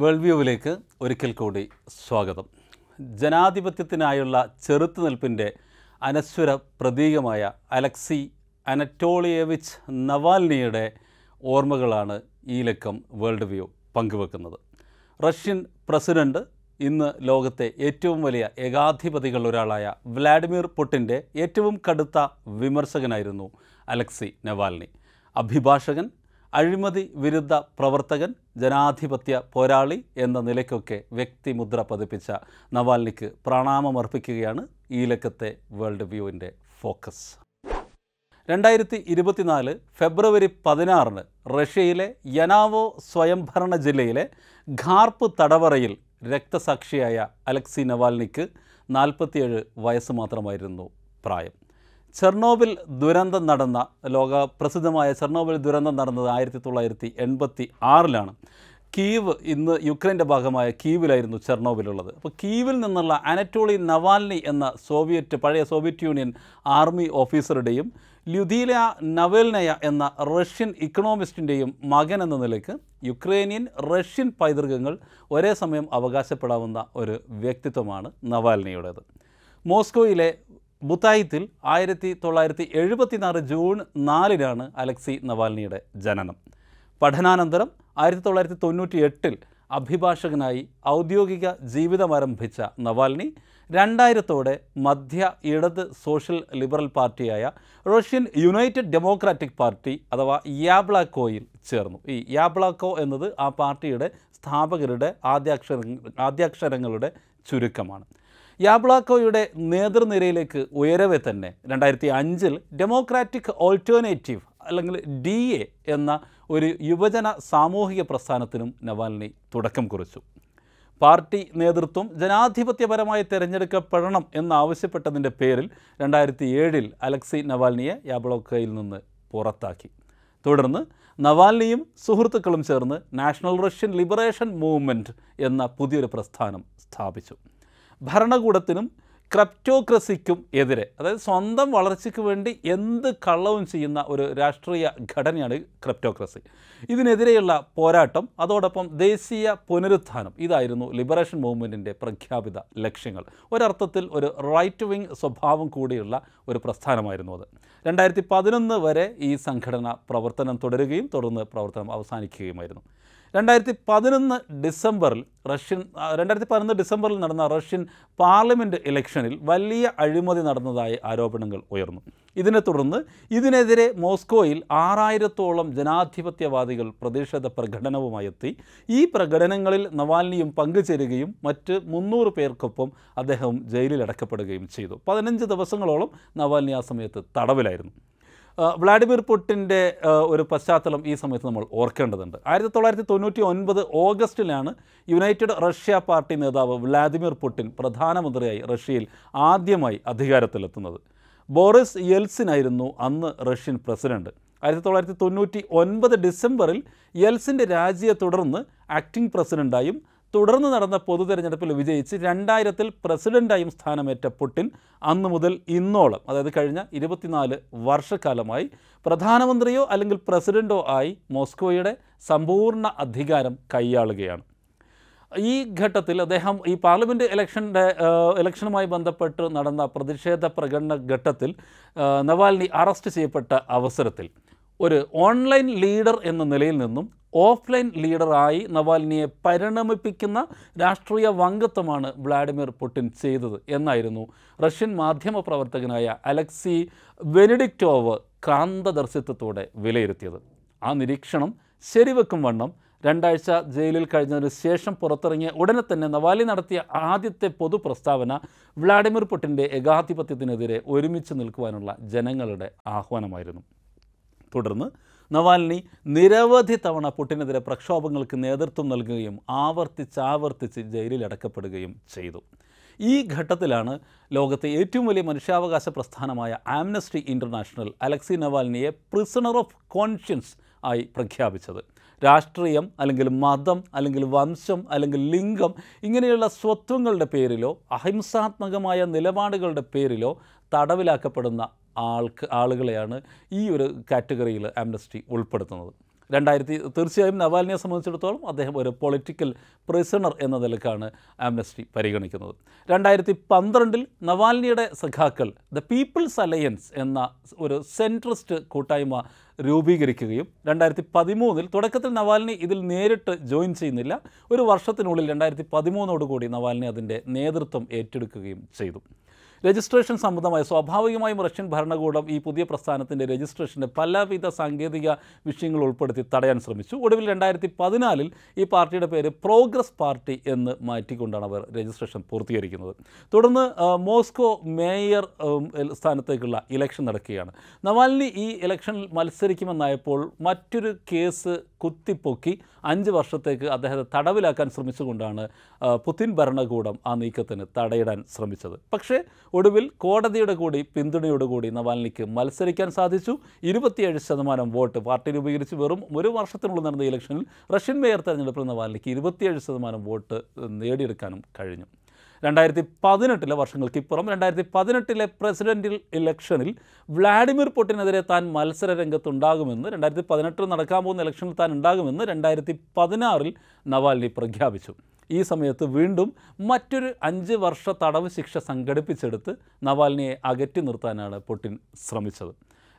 World വ്യൂവിലേക്ക് ഒരിക്കൽ കൂടി സ്വാഗതം. ജനാധിപത്യത്തിനായുള്ള ചെറുത്തുനിൽപ്പിന്റെ അനശ്വര പ്രതീകമായ അലക്സി അനറ്റോളിയവിച്ച് നവാൽനിയുടെ ഓർമ്മകളാണ് ഈ ലക്കം വേൾഡ് വ്യൂ പങ്കുവെക്കുന്നത്. റഷ്യൻ പ്രസിഡന്റ് ഇന്ന് ലോകത്തെ ഏറ്റവും വലിയ ഏകാധിപതികളിൽ ഒരാളായ വ്ലാഡിമിർ പുട്ടിന്റെ ഏറ്റവും കടുത്ത വിമർശകനായിരുന്നു അലക്സി നവാൽനി. അഭിഭാഷകൻ അഴിമതി വിരുദ്ധ പ്രവർത്തകൻ ജനാധിപത്യ പോരാളി എന്ന നിലയ്ക്കൊക്കെ വ്യക്തിമുദ്ര പതിപ്പിച്ച നവാൽനിക്ക് പ്രണാമമർപ്പിക്കുകയാണ് ഈ ലക്കത്തെ വേൾഡ് വ്യൂവിന്റെ ഫോക്കസ്. രണ്ടായിരത്തി ഇരുപത്തിനാല് ഫെബ്രുവരി പതിനാറിന് റഷ്യയിലെ യനാവോ സ്വയംഭരണ ജില്ലയിലെ ഖാർപ്പ് തടവറയിൽ രക്തസാക്ഷിയായ അലക്സി നവാൽനിക്ക് നാൽപ്പത്തിയേഴ് വയസ്സ് മാത്രമായിരുന്നു പ്രായം. ചെർണോബിൽ ദുരന്തം നടന്ന ലോക പ്രസിദ്ധമായ ചെർണോബിൽ ദുരന്തം നടന്നത് ആയിരത്തി തൊള്ളായിരത്തി എൺപത്തി ആറിലാണ് കീവ് ഇന്ന് യുക്രൈന്റെ ഭാഗമായ കീവിലായിരുന്നു ചെർണോബിലുള്ളത്. അപ്പോൾ കീവിൽ നിന്നുള്ള അനറ്റോളി നവാൽനി എന്ന സോവിയറ്റ് പഴയ സോവിയറ്റ് യൂണിയൻ ആർമി ഓഫീസറുടെയും ല്യുദീല നവേൽനയ എന്ന റഷ്യൻ ഇക്കണോമിസ്റ്റിന്റെയും മകൻ എന്ന നിലയ്ക്ക് യുക്രൈനിയൻ റഷ്യൻ പൈതൃകങ്ങൾ ഒരേ സമയം അവകാശപ്പെടാവുന്ന ഒരു വ്യക്തിത്വമാണ് നവാൽനിയുടേത്. മോസ്കോയിലെ ബുത്തായിത്തിൽ ആയിരത്തി തൊള്ളായിരത്തി എഴുപത്തിനാറ് ജൂൺ നാലിനാണ് അലക്സി നവാൽനിയുടെ ജനനം. പഠനാനന്തരം ആയിരത്തി തൊള്ളായിരത്തി തൊണ്ണൂറ്റി എട്ടിൽ അഭിഭാഷകനായി ഔദ്യോഗിക ജീവിതമാരംഭിച്ച നവാൽനി രണ്ടായിരത്തോടെ മധ്യ ഇടത് സോഷ്യൽ ലിബറൽ പാർട്ടിയായ റഷ്യൻ യുണൈറ്റഡ് ഡെമോക്രാറ്റിക് പാർട്ടി അഥവാ യാബ്ലാക്കോയിൽ ചേർന്നു. ഈ യാബ്ലാക്കോ എന്നത് ആ പാർട്ടിയുടെ സ്ഥാപകരുടെ ആദ്യാക്ഷര ആദ്യാക്ഷരങ്ങളുടെ ചുരുക്കമാണ്. യാബ്ലാക്കോയുടെ നേതൃനിരയിലേക്ക് ഉയരവെ തന്നെ. രണ്ടായിരത്തി അഞ്ചിൽ ഡെമോക്രാറ്റിക് ഓൾട്ടർനേറ്റീവ് അല്ലെങ്കിൽ ഡി എ എന്ന ഒരു യുവജന സാമൂഹിക പ്രസ്ഥാനത്തിനും നവാൽനി തുടക്കം കുറിച്ചു. പാർട്ടി നേതൃത്വം ജനാധിപത്യപരമായി തിരഞ്ഞെടുക്കപ്പെടണം എന്നാവശ്യപ്പെട്ടതിന്റെ പേരിൽ രണ്ടായിരത്തി ഏഴിൽ അലക്സി നവാൽനിയെ യാബ്ലോക്കയിൽ നിന്ന് പുറത്താക്കി. തുടർന്ന് നവാൽനിയും സുഹൃത്തുക്കളും ചേർന്ന് നാഷണൽ റഷ്യൻ ലിബറേഷൻ മൂവ്മെന്റ് എന്ന പുതിയൊരു പ്രസ്ഥാനം സ്ഥാപിച്ചു. ഭരണകൂടത്തിനും ക്രപ്റ്റോക്രസിക്കും എതിരെ. അതായത് സ്വന്തം വളർച്ചയ്ക്ക് വേണ്ടി എന്ത് കള്ളവും ചെയ്യുന്ന ഒരു രാഷ്ട്രീയ ഘടനയാണ് ക്രപ്റ്റോക്രസി. ഇതിനെതിരെയുള്ള പോരാട്ടം അതോടൊപ്പം ദേശീയ പുനരുത്ഥാനം. ഇതായിരുന്നു ലിബറേഷൻ മൂവ്മെന്റിന്റെ പ്രഖ്യാപിത ലക്ഷ്യങ്ങൾ. ഒരർത്ഥത്തിൽ ഒരു റൈറ്റ് വിങ് സ്വഭാവം കൂടിയുള്ള ഒരു പ്രസ്ഥാനമായിരുന്നു അത്. രണ്ടായിരത്തി പതിനൊന്ന് വരെ ഈ സംഘടന പ്രവർത്തനം തുടരുകയും തുടർന്ന് പ്രവർത്തനം അവസാനിക്കുകയുമായിരുന്നു. രണ്ടായിരത്തി പതിനൊന്ന് ഡിസംബറിൽ റഷ്യൻ രണ്ടായിരത്തി പതിനൊന്ന് ഡിസംബറിൽ നടന്ന റഷ്യൻ പാർലമെന്റ് ഇലക്ഷനിൽ വലിയ അഴിമതി നടന്നതായി ആരോപണങ്ങൾ ഉയർന്നു. ഇതിനെ തുടർന്ന് ഇതിനെതിരെ മോസ്കോയിൽ ആറായിരത്തോളം ജനാധിപത്യവാദികൾ പ്രതിഷേധ പ്രകടനവുമായി എത്തി. ഈ പ്രകടനങ്ങളിൽ നവാൽനിയും പങ്കുചേരുകയും മറ്റ് മുന്നൂറ് പേർക്കൊപ്പം അദ്ദേഹം ജയിലിൽ അടക്കപ്പെടുകയും ചെയ്തു. പതിനഞ്ച് ദിവസങ്ങളോളം നവാൽനി ആ സമയത്ത് തടവിലായിരുന്നു. വ്ളാഡിമിർ പുട്ടിന്റെ ഒരു പശ്ചാത്തലം ഈ സമയത്ത് നമ്മൾ ഓർക്കേണ്ടതുണ്ട്. ആയിരത്തി തൊള്ളായിരത്തി തൊണ്ണൂറ്റി ഒൻപത് ഓഗസ്റ്റിലാണ് യുണൈറ്റഡ് റഷ്യ പാർട്ടി നേതാവ് വ്ളാദിമിർ പുട്ടിൻ പ്രധാനമന്ത്രിയായി റഷ്യയിൽ ആദ്യമായി അധികാരത്തിലെത്തുന്നത്. ബോറിസ് യെൽസിനായിരുന്നു അന്ന് റഷ്യൻ പ്രസിഡന്റ്. ആയിരത്തി തൊള്ളായിരത്തി തൊണ്ണൂറ്റി ഒൻപത് ഡിസംബറിൽ യെൽസിന്റെ രാജിയെ തുടർന്ന് ആക്ടിംഗ് പ്രസിഡന്റായും തുടർന്ന് നടന്ന പൊതു തെരഞ്ഞെടുപ്പിൽ വിജയിച്ച് രണ്ടായിരത്തിൽ പ്രസിഡന്റായും സ്ഥാനമേറ്റ പുട്ടിൻ അന്നു മുതൽ ഇന്നോളം അതായത് കഴിഞ്ഞ ഇരുപത്തിനാല് വർഷക്കാലമായി പ്രധാനമന്ത്രിയോ അല്ലെങ്കിൽ പ്രസിഡന്റോ ആയി മോസ്കോയുടെ സമ്പൂർണ അധികാരം കൈയാളുകയാണ്. ഈ ഘട്ടത്തിൽ അദ്ദേഹം ഈ പാർലമെന്റ് ഇലക്ഷന്റെ ഇലക്ഷനുമായി ബന്ധപ്പെട്ട് നടന്ന പ്രതിഷേധ പ്രകടന ഘട്ടത്തിൽ നവാൽനി അറസ്റ്റ് ചെയ്യപ്പെട്ട അവസരത്തിൽ ഒരു ഓൺലൈൻ ലീഡർ എന്ന നിലയിൽ നിന്നും ഓഫ്ലൈൻ ലീഡറായി നവാൽനിയെ പരിണമിപ്പിക്കുന്ന രാഷ്ട്രീയ വംഗത്വമാണ് വ്ളാഡിമിർ പുടിൻ ചെയ്തത് എന്നായിരുന്നു റഷ്യൻ മാധ്യമ പ്രവർത്തകനായ അലക്സി വെനിഡിക്റ്റോവ് ക്രാന്തദർശിത്വത്തോടെ വിലയിരുത്തിയത്. ആ നിരീക്ഷണം ശരിവെക്കും വണ്ണം രണ്ടാഴ്ച ജയിലിൽ കഴിഞ്ഞതിന് ശേഷം പുറത്തിറങ്ങിയ ഉടനെ തന്നെ നവാലി നടത്തിയ ആദ്യത്തെ പൊതു പ്രസ്താവന വ്ളാഡിമിർ പുടിന്റെ ഏകാധിപത്യത്തിനെതിരെ ഒരുമിച്ച് നിൽക്കുവാനുള്ള ജനങ്ങളുടെ ആഹ്വാനമായിരുന്നു. തുടർന്ന് നവാൽനി നിരവധി തവണ പുട്ടിനെതിരെ പ്രക്ഷോഭങ്ങൾക്ക് നേതൃത്വം നൽകുകയും ആവർത്തിച്ചാവർത്തിച്ച് ജയിലിലടക്കപ്പെടുകയും ചെയ്തു. ഈ ഘട്ടത്തിലാണ് ലോകത്തെ ഏറ്റവും വലിയ മനുഷ്യാവകാശ പ്രസ്ഥാനമായ ആംനസ്റ്റി ഇന്റർനാഷണൽ അലക്സി നവാൽനിയെ പ്രിസണർ ഓഫ് കോൺഷ്യൻസ് ആയി പ്രഖ്യാപിച്ചത്. രാഷ്ട്രീയം അല്ലെങ്കിൽ മതം അല്ലെങ്കിൽ വംശം അല്ലെങ്കിൽ ലിംഗം ഇങ്ങനെയുള്ള സ്വത്വങ്ങളുടെ പേരിലോ അഹിംസാത്മകമായ നിലപാടുകളുടെ പേരിലോ തടവിലാക്കപ്പെടുന്ന ആൾക്ക് ആളുകളെയാണ് ഈ ഒരു കാറ്റഗറിയിൽ ആംനസ്റ്റി ഉൾപ്പെടുത്തുന്നത്. രണ്ടായിരത്തി തീർച്ചയായും നവാലിനെ സംബന്ധിച്ചിടത്തോളം അദ്ദേഹം ഒരു പൊളിറ്റിക്കൽ പ്രിസണർ എന്ന നിലക്കാണ് ആംനസ്റ്റി പരിഗണിക്കുന്നത്. രണ്ടായിരത്തി പന്ത്രണ്ടിൽ നവാലിനിയുടെ സഖാക്കൾ ദ പീപ്പിൾസ് അലയൻസ് എന്ന ഒരു സെൻട്രിസ്റ്റ് കൂട്ടായ്മ രൂപീകരിക്കുകയും രണ്ടായിരത്തി പതിമൂന്നിൽ തുടക്കത്തിൽ നവാലിനി ഇതിൽ നേരിട്ട് ജോയിൻ ചെയ്യുന്നില്ല. ഒരു വർഷത്തിനുള്ളിൽ രണ്ടായിരത്തി പതിമൂന്നോടുകൂടി നവാലിനി അതിന്റെ നേതൃത്വം ഏറ്റെടുക്കുകയും ചെയ്തു. രജിസ്ട്രേഷൻ സംബന്ധമായി സ്വാഭാവികമായും റഷ്യൻ ഭരണകൂടം ഈ പുതിയ പ്രസ്ഥാനത്തിന്റെ രജിസ്ട്രേഷന്റെ പലവിധ സാങ്കേതിക വിഷയങ്ങൾ ഉൾപ്പെടുത്തി തടയാൻ ശ്രമിച്ചു. ഒടുവിൽ രണ്ടായിരത്തി പതിനാലിൽ ഈ പാർട്ടിയുടെ പേര് പ്രോഗ്രസ് പാർട്ടി എന്ന് മാറ്റിക്കൊണ്ടാണ് അവർ രജിസ്ട്രേഷൻ പൂർത്തീകരിക്കുന്നത്. തുടർന്ന് മോസ്കോ മേയർ സ്ഥാനത്തേക്കുള്ള ഇലക്ഷൻ നടക്കുകയാണ്. നവാലിനി ഈ ഇലക്ഷനിൽ മത്സരിക്കുമെന്നായപ്പോൾ മറ്റൊരു കേസ് കുത്തിപ്പൊക്കി അഞ്ച് വർഷത്തേക്ക് അദ്ദേഹത്തെ തടവിലാക്കാൻ ശ്രമിച്ചുകൊണ്ടാണ് പുതിൻ ഭരണകൂടം ആ നീക്കത്തിന് തടയിടാൻ ശ്രമിച്ചത്. പക്ഷേ ഒടുവിൽ കോടതിയുടെ കൂടി പിന്തുണയോടുകൂടി നവാൽനിക്ക് മത്സരിക്കാൻ സാധിച്ചു. ഇരുപത്തിയേഴ് ശതമാനം വോട്ട് പാർട്ടി രൂപീകരിച്ച് വെറും ഒരു വർഷത്തിനുള്ളിൽ നടന്ന ഇലക്ഷനിൽ റഷ്യൻ മേയർ തെരഞ്ഞെടുപ്പിൽ നവാൽനിക്ക് ഇരുപത്തിയേഴ് ശതമാനം വോട്ട് നേടിയെടുക്കാനും കഴിഞ്ഞു. രണ്ടായിരത്തി പതിനെട്ടിലെ വർഷങ്ങൾക്കിപ്പുറം രണ്ടായിരത്തി പതിനെട്ടിലെ പ്രസിഡന്റ് ഇലക്ഷനിൽ വ്ളാഡിമിർ പുടിനെതിരെ താൻ മത്സര രംഗത്തുണ്ടാകുമെന്ന് രണ്ടായിരത്തി പതിനെട്ടിൽ നടക്കാൻ പോകുന്ന ഇലക്ഷനിൽ താൻ ഉണ്ടാകുമെന്ന് രണ്ടായിരത്തി പതിനാറിൽ നവാൽനി പ്രഖ്യാപിച്ചു. ഈ സമയത്ത് വീണ്ടും മറ്റൊരു അഞ്ച് വർഷ തടവ് ശിക്ഷ സംഘടിപ്പിച്ചെടുത്ത് നവാൽനിയെ അകറ്റി നിർത്താനാണ് പുടിൻ ശ്രമിച്ചത്.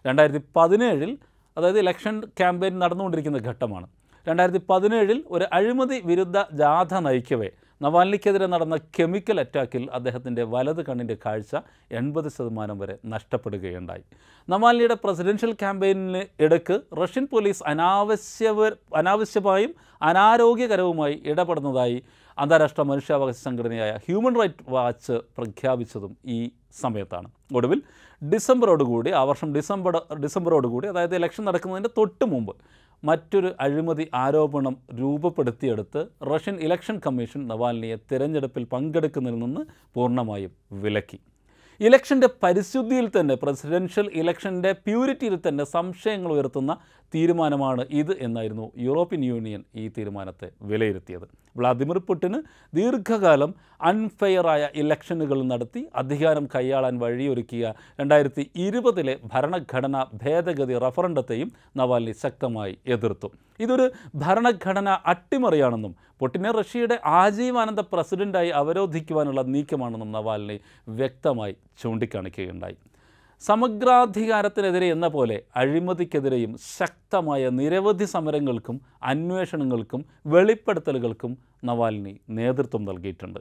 രണ്ടായിരത്തി പതിനേഴിൽ അതായത് ഇലക്ഷൻ ക്യാമ്പയിൻ നടന്നുകൊണ്ടിരിക്കുന്ന ഘട്ടമാണ്. രണ്ടായിരത്തി പതിനേഴിൽ ഒരു അഴിമതി വിരുദ്ധ ജാഥ നയിക്കവേ നവാൽനിക്കെതിരെ നടന്ന കെമിക്കൽ അറ്റാക്കിൽ അദ്ദേഹത്തിന്റെ വലത് കണ്ണിന്റെ കാഴ്ച എൺപത് ശതമാനം വരെ നഷ്ടപ്പെടുകയുണ്ടായി. നവാലിയുടെ പ്രസിഡൻഷ്യൽ ക്യാമ്പയിനിന് ഇടയ്ക്ക് റഷ്യൻ പോലീസ് അനാവശ്യവ അനാവശ്യമായും അനാരോഗ്യകരവുമായി ഇടപെടുന്നതായി അന്താരാഷ്ട്ര മനുഷ്യാവകാശ സംഘടനയായ ഹ്യൂമൻ റൈറ്റ് വാച്ച് പ്രഖ്യാപിച്ചതും ഈ സമയത്താണ്. ഒടുവിൽ ഡിസംബറോടുകൂടി ആ വർഷം ഡിസംബർ ഡിസംബറോടുകൂടി അതായത് ഇലക്ഷൻ നടക്കുന്നതിന്റെ തൊട്ട് മുമ്പ് മറ്റൊരു അഴിമതി ആരോപണം രൂപപ്പെടുത്തിയെടുത്ത് റഷ്യൻ ഇലക്ഷൻ കമ്മീഷൻ നവാൽനിയെ തിരഞ്ഞെടുപ്പിൽ പങ്കെടുക്കുന്നതിൽ നിന്ന് പൂർണമായും വിലക്കി. ഇലക്ഷന്റെ പരിശുദ്ധിയിൽ തന്നെ പ്രസിഡൻഷ്യൽ ഇലക്ഷന്റെ പ്യൂരിറ്റിയിൽ തന്നെ സംശയങ്ങൾ ഉയർത്തുന്ന തീരുമാനമാണ് ഇത് എന്നായിരുന്നു യൂറോപ്യൻ യൂണിയൻ ഈ തീരുമാനത്തെ വിലയിരുത്തിയത്. വ്ളാദിമിർ പുടിന് ദീർഘകാലം അൺഫെയറായ ഇലക്ഷനുകൾ നടത്തി അധികാരം കൈയാളാൻ വഴിയൊരുക്കിയ രണ്ടായിരത്തി ഇരുപതിലെ ഭരണഘടനാ ഭേദഗതി റഫറണ്ടത്തെയും നവാൽനി ശക്തമായി എതിർത്തു. ഇതൊരു ഭരണഘടന അട്ടിമറിയാണെന്നും പുടിനെ റഷ്യയുടെ ആജീവാനന്ദ പ്രസിഡന്റായി അവരോധിക്കുവാനുള്ള നീക്കമാണെന്നും നവാലിനെ വ്യക്തമായി ചൂണ്ടിക്കാണിക്കുകയുണ്ടായി. സമഗ്രാധികാരത്തിനെതിരെ എന്ന പോലെ അഴിമതിക്കെതിരെയും ശക്തമായ നിരവധി സമരങ്ങൾക്കും അന്വേഷണങ്ങൾക്കും വെളിപ്പെടുത്തലുകൾക്കും നവാൽനി നേതൃത്വം നൽകിയിട്ടുണ്ട്.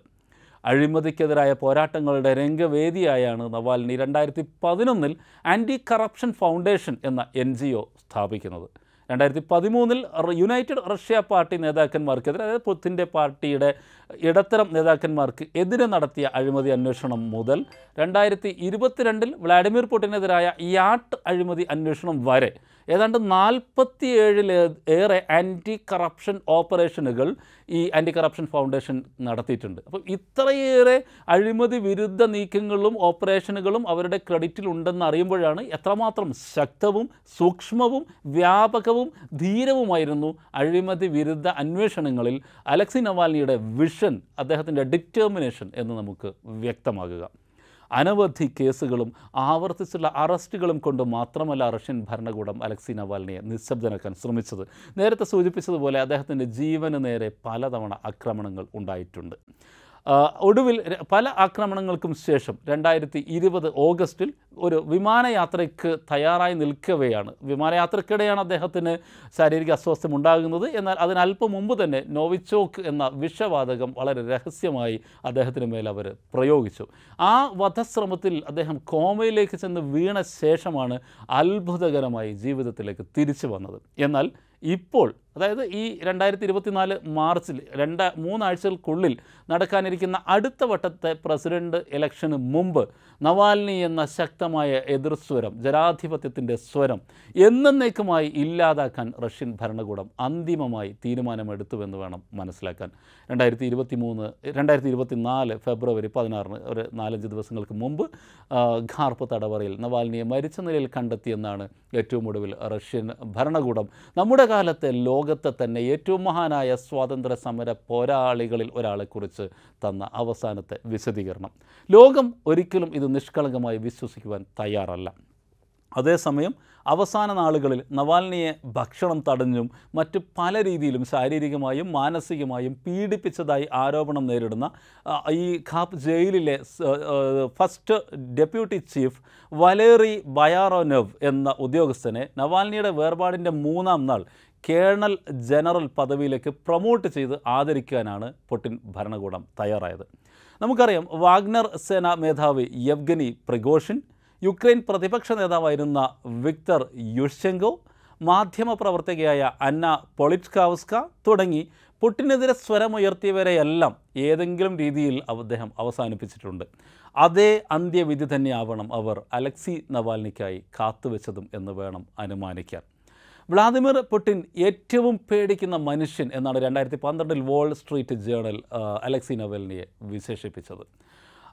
അഴിമതിക്കെതിരായ പോരാട്ടങ്ങളുടെ രംഗവേദിയായാണ് നവാൽനി രണ്ടായിരത്തി പതിനൊന്നിൽ ആന്റി കറപ്ഷൻ ഫൗണ്ടേഷൻ എന്ന എൻ സ്ഥാപിക്കുന്നത്. രണ്ടായിരത്തി പതിമൂന്നിൽ യുണൈറ്റഡ് റഷ്യ പാർട്ടി നേതാക്കന്മാർക്കെതിരെ അതായത് പുത്തിന്റെ പാർട്ടിയുടെ ഇടത്തരം നേതാക്കന്മാർക്ക് എതിരെ നടത്തിയ അഴിമതി അന്വേഷണം മുതൽ രണ്ടായിരത്തി ഇരുപത്തിരണ്ടിൽ വ്ളാഡിമിർ പുടിനെതിരായ യാട്ട് അഴിമതി അന്വേഷണം വരെ ഏതാണ്ട് നാൽപ്പത്തിയേഴിൽ ഏറെ ആന്റി കറപ്ഷൻ ഓപ്പറേഷനുകൾ ഈ ആന്റി കറപ്ഷൻ ഫൗണ്ടേഷൻ നടത്തിയിട്ടുണ്ട്. അപ്പോൾ ഇത്രയേറെ അഴിമതി വിരുദ്ധ നീക്കങ്ങളും ഓപ്പറേഷനുകളും അവരുടെ ക്രെഡിറ്റിൽ ഉണ്ടെന്ന് അറിയുമ്പോഴാണ് എത്രമാത്രം ശക്തവും സൂക്ഷ്മവും വ്യാപകവും ധീരവുമായിരുന്നു അഴിമതി വിരുദ്ധ അന്വേഷണങ്ങളിൽ അലക്സി നവാൽനിയുടെ വിഷൻ അദ്ദേഹത്തിന്റെ ഡിറ്റർമിനേഷൻ എന്ന് നമുക്ക് വ്യക്തമാകുക. അനവധി കേസുകളും ആവർത്തിച്ചുള്ള അറസ്റ്റുകളും കൊണ്ട് മാത്രമല്ല റഷ്യൻ ഭരണകൂടം അലക്സി നവാലിനെ നിശബ്ദനാക്കാൻ ശ്രമിച്ചത്. നേരത്തെ സൂചിപ്പിച്ചതുപോലെ അദ്ദേഹത്തിന്റെ ജീവന് നേരെ പലതവണ ആക്രമണങ്ങൾ ഉണ്ടായിട്ടുണ്ട്. ഒടുവിൽ പല ആക്രമണങ്ങൾക്കും ശേഷം രണ്ടായിരത്തി ഇരുപത് ഓഗസ്റ്റിൽ ഒരു വിമാനയാത്രയ്ക്ക് തയ്യാറായി നിൽക്കവെയാണ്. വിമാനയാത്രക്കിടെയാണ് അദ്ദേഹത്തിന് ശാരീരിക അസ്വാസ്ഥ്യം ഉണ്ടാകുന്നത്. എന്നാൽ അതിനല്പം മുമ്പ് തന്നെ നോവിച്ചോക്ക് എന്ന വിഷവാതകം വളരെ രഹസ്യമായി അദ്ദേഹത്തിന് മേൽ അവർ പ്രയോഗിച്ചു. ആ വധശ്രമത്തിൽ അദ്ദേഹം കോമയിലേക്ക് ചെന്ന് വീണ ശേഷമാണ് അത്ഭുതകരമായി ജീവിതത്തിലേക്ക് തിരിച്ചു വന്നത്. എന്നാൽ ഇപ്പോൾ അതായത് ഈ രണ്ടായിരത്തി ഇരുപത്തിനാല് മാർച്ചിൽ രണ്ട് മൂന്നാഴ്ചകൾക്കുള്ളിൽ നടക്കാനിരിക്കുന്ന അടുത്ത വട്ടത്തെ പ്രസിഡന്റ് ഇലക്ഷന് മുമ്പ് നവാൽനി എന്ന ശക്തമായ എതിർസ്വരം ജനാധിപത്യത്തിന്റെ സ്വരം എന്നേക്കുമായി ഇല്ലാതാക്കാൻ റഷ്യൻ ഭരണകൂടം അന്തിമമായി തീരുമാനമെടുത്തുവെന്ന് വേണം മനസ്സിലാക്കാൻ. രണ്ടായിരത്തി ഇരുപത്തി മൂന്ന് രണ്ടായിരത്തി ഇരുപത്തി നാല് ഫെബ്രുവരി പതിനാറിന് ഒരു നാലഞ്ച് ദിവസങ്ങൾക്ക് മുമ്പ് ഖാർപ്പ് തടവറയിൽ നവാൽനിയെ മരിച്ച നിലയിൽ കണ്ടെത്തിയെന്നാണ് ഏറ്റവും ഒടുവിൽ റഷ്യൻ ഭരണകൂടം. നമ്മുടെ കാലത്തെ ലോകത്തെ തന്നെ ഏറ്റവും മഹാനായ സ്വാതന്ത്ര്യ സമര പോരാളികളിൽ ഒരാളെക്കുറിച്ച് തന്ന അവസാനത്തെ വിശദീകരണം. ലോകം ഒരിക്കലും ഇത് നിഷ്കളങ്കമായി വിശ്വസിക്കുവാൻ തയ്യാറല്ല. അതേസമയം അവസാന നാളുകളിൽ നവാൽനിയെ ഭക്ഷണം തടഞ്ഞും മറ്റ് പല രീതിയിലും ശാരീരികമായും മാനസികമായും പീഡിപ്പിച്ചതായി ആരോപണം നേരിടുന്ന ഈ ഖാപ്പ് ജയിലിലെ first deputy chief Valery Bayaronov എന്ന ഉദ്യോഗസ്ഥനെ നവാൽനിയുടെ വേർപാടിന്റെ മൂന്നാം നാൾ കേണൽ ജനറൽ പദവിയിലേക്ക് പ്രൊമോട്ട് ചെയ്ത് ആദരിക്കാനാണ് പുടിൻ ഭരണകൂടം തയ്യാറായത്. നമുക്കറിയാം വാഗ്നർ സേനാ മേധാവി യവ്ഗനി പ്രിഗോഷിൻ യുക്രൈൻ പ്രതിപക്ഷ നേതാവായിരുന്ന വിക്ടർ യുഷെങ്കോ മാധ്യമപ്രവർത്തകയായ അന്ന പൊളിറ്റ്കാവസ്ക തുടങ്ങി പുട്ടിനെതിരെ സ്വരമുയർത്തിയവരെയെല്ലാം ഏതെങ്കിലും രീതിയിൽ അദ്ദേഹം അവസാനിപ്പിച്ചിട്ടുണ്ട്. അതേ അന്ത്യവിധി തന്നെയാവണം അവർ അലക്സി നവാൽനിക്കായി കാത്തുവെച്ചതും എന്ന് വേണം അനുമാനിക്കാൻ. വ്ളാദിമിർ പുടിൻ ഏറ്റവും പേടിക്കുന്ന മനുഷ്യൻ എന്നാണ് രണ്ടായിരത്തി പന്ത്രണ്ടിൽ വാൾ സ്ട്രീറ്റ് ജേണൽ അലക്സി നവൽനിയെ വിശേഷിപ്പിച്ചത്.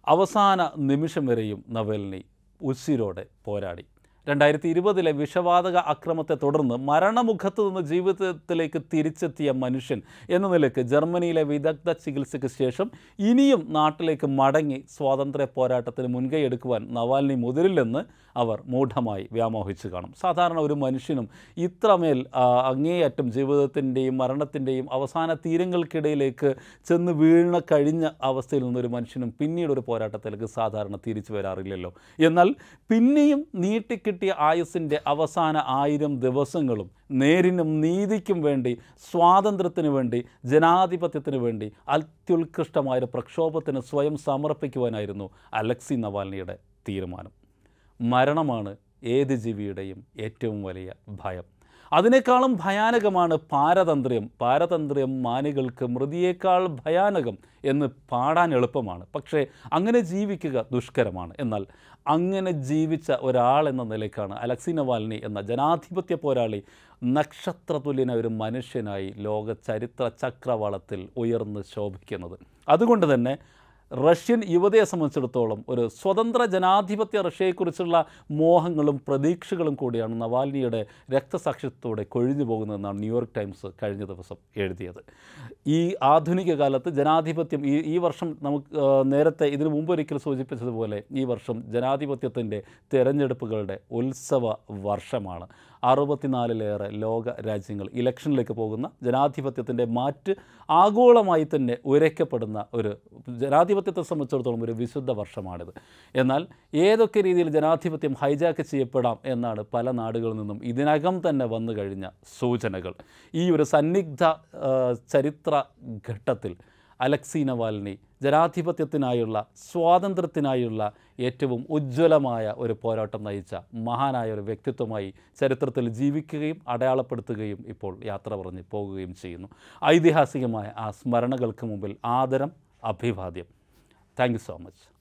അവസാന നിമിഷം വരെയും നവൽനി ഉസിരോടെ പോരാടി. രണ്ടായിരത്തി ഇരുപതിലെ വിഷവാതക അക്രമത്തെ തുടർന്ന് മരണമുഖത്തു നിന്ന് ജീവിതത്തിലേക്ക് തിരിച്ചെത്തിയ മനുഷ്യൻ എന്ന നിലയ്ക്ക് ജർമ്മനിയിലെ വിദഗ്ധ ചികിത്സയ്ക്ക് ശേഷം ഇനിയും നാട്ടിലേക്ക് മടങ്ങി സ്വാതന്ത്ര്യ പോരാട്ടത്തിന് മുൻകൈ എടുക്കുവാൻ നവാൽനി മുതിരില്ലെന്ന് അവർ മൂഢമായി വ്യാമോഹിച്ചു കാണും. സാധാരണ ഒരു മനുഷ്യനും ഇത്രമേൽ അങ്ങേയറ്റം ജീവിതത്തിന്റെയും മരണത്തിന്റെയും അവസാന തീരങ്ങൾക്കിടയിലേക്ക് ചെന്ന് വീണ കഴിഞ്ഞ അവസ്ഥയിൽ നിന്നൊരു മനുഷ്യനും പിന്നീട് ഒരു പോരാട്ടത്തിലേക്ക് സാധാരണ തിരിച്ചു വരാറില്ലല്ലോ. എന്നാൽ പിന്നെയും നീട്ടിക്കിട്ടിയ ആയുസ്സിന്റെ അവസാന ആയിരം ദിവസങ്ങളും നേരിനും നീതിക്കും വേണ്ടി സ്വാതന്ത്ര്യത്തിന് വേണ്ടി ജനാധിപത്യത്തിന് വേണ്ടി അത്യുത്കൃഷ്ടമായ പ്രക്ഷോഭത്തിന് സ്വയം സമർപ്പിക്കുവാനായിരുന്നു അലക്സി നവാൽനിയുടെ തീരുമാനം. മരണമാണ് ഏത് ജീവിയുടെയും ഏറ്റവും വലിയ ഭയം. അതിനേക്കാളും ഭയാനകമാണ് പാരതന്ത്ര്യം. പാരതന്ത്ര്യം മാനികൾക്ക് മൃതിയേക്കാൾ ഭയാനകം എന്ന് പാടാൻ എളുപ്പമാണ്. പക്ഷേ അങ്ങനെ ജീവിക്കുക ദുഷ്കരമാണ്. എന്നാൽ അങ്ങനെ ജീവിച്ച ഒരാൾ എന്ന നിലയ്ക്കാണ് അലക്സി നവാൽനി എന്ന ജനാധിപത്യ പോരാളി നക്ഷത്രതുല്യനായ ഒരു മനുഷ്യനായി ലോക ചരിത്ര ചക്രവാളത്തിൽ ഉയർന്ന് ശോഭിക്കുന്നത്. അതുകൊണ്ട് തന്നെ റഷ്യൻ യുവതയെ സംബന്ധിച്ചിടത്തോളം ഒരു സ്വതന്ത്ര ജനാധിപത്യ റഷ്യയെക്കുറിച്ചുള്ള മോഹങ്ങളും പ്രതീക്ഷകളും കൂടിയാണ് നവാൽനിയുടെ രക്തസാക്ഷിത്വത്തോടെ കൊഴിഞ്ഞു പോകുന്നതെന്നാണ് ന്യൂയോർക്ക് ടൈംസ് കഴിഞ്ഞ ദിവസം എഴുതിയത്. ഈ ആധുനിക കാലത്ത് ജനാധിപത്യം ഈ ഈ വർഷം നമുക്ക് നേരത്തെ ഇതിനു മുമ്പ് ഒരിക്കൽ സൂചിപ്പിച്ചതുപോലെ ഈ വർഷം ജനാധിപത്യത്തിന്റെ തിരഞ്ഞെടുപ്പുകളുടെ ഉത്സവ വർഷമാണ്. അറുപത്തിനാലിലേറെ ലോക രാജ്യങ്ങൾ ഇലക്ഷനിലേക്ക് പോകുന്ന ജനാധിപത്യത്തിന്റെ മാറ്റ് ആഗോളമായി തന്നെ ഉരയ്ക്കപ്പെടുന്ന ഒരു ജനാധിപത്യത്തെ സംബന്ധിച്ചിടത്തോളം ഒരു വിശുദ്ധ വർഷമാണിത്. എന്നാൽ ഏതൊക്കെ രീതിയിൽ ജനാധിപത്യം ഹൈജാക്ക് ചെയ്യപ്പെടാം എന്നാണ് പല നാടുകളിൽ നിന്നും ഇതിനകം തന്നെ വന്നു കഴിഞ്ഞ സൂചനകൾ. ഈ ഒരു സന്നിഗ്ധ ചരിത്ര ഘട്ടത്തിൽ അലക്സി നവാൽനി ജനാധിപത്യത്തിനായുള്ള സ്വാതന്ത്ര്യത്തിനായുള്ള ഏറ്റവും ഉജ്ജ്വലമായ ഒരു പോരാട്ടം നയിച്ച മഹാനായ ഒരു വ്യക്തിത്വമായി ചരിത്രത്തിൽ ജീവിക്കുകയും അടയാളപ്പെടുത്തുകയും ഇപ്പോൾ യാത്ര പറഞ്ഞ് പോകുകയും ചെയ്യുന്നു. ഐതിഹാസികമായ ആ സ്മരണകൾക്ക് മുമ്പിൽ ആദരം അഭിവാദ്യം. Thank so much.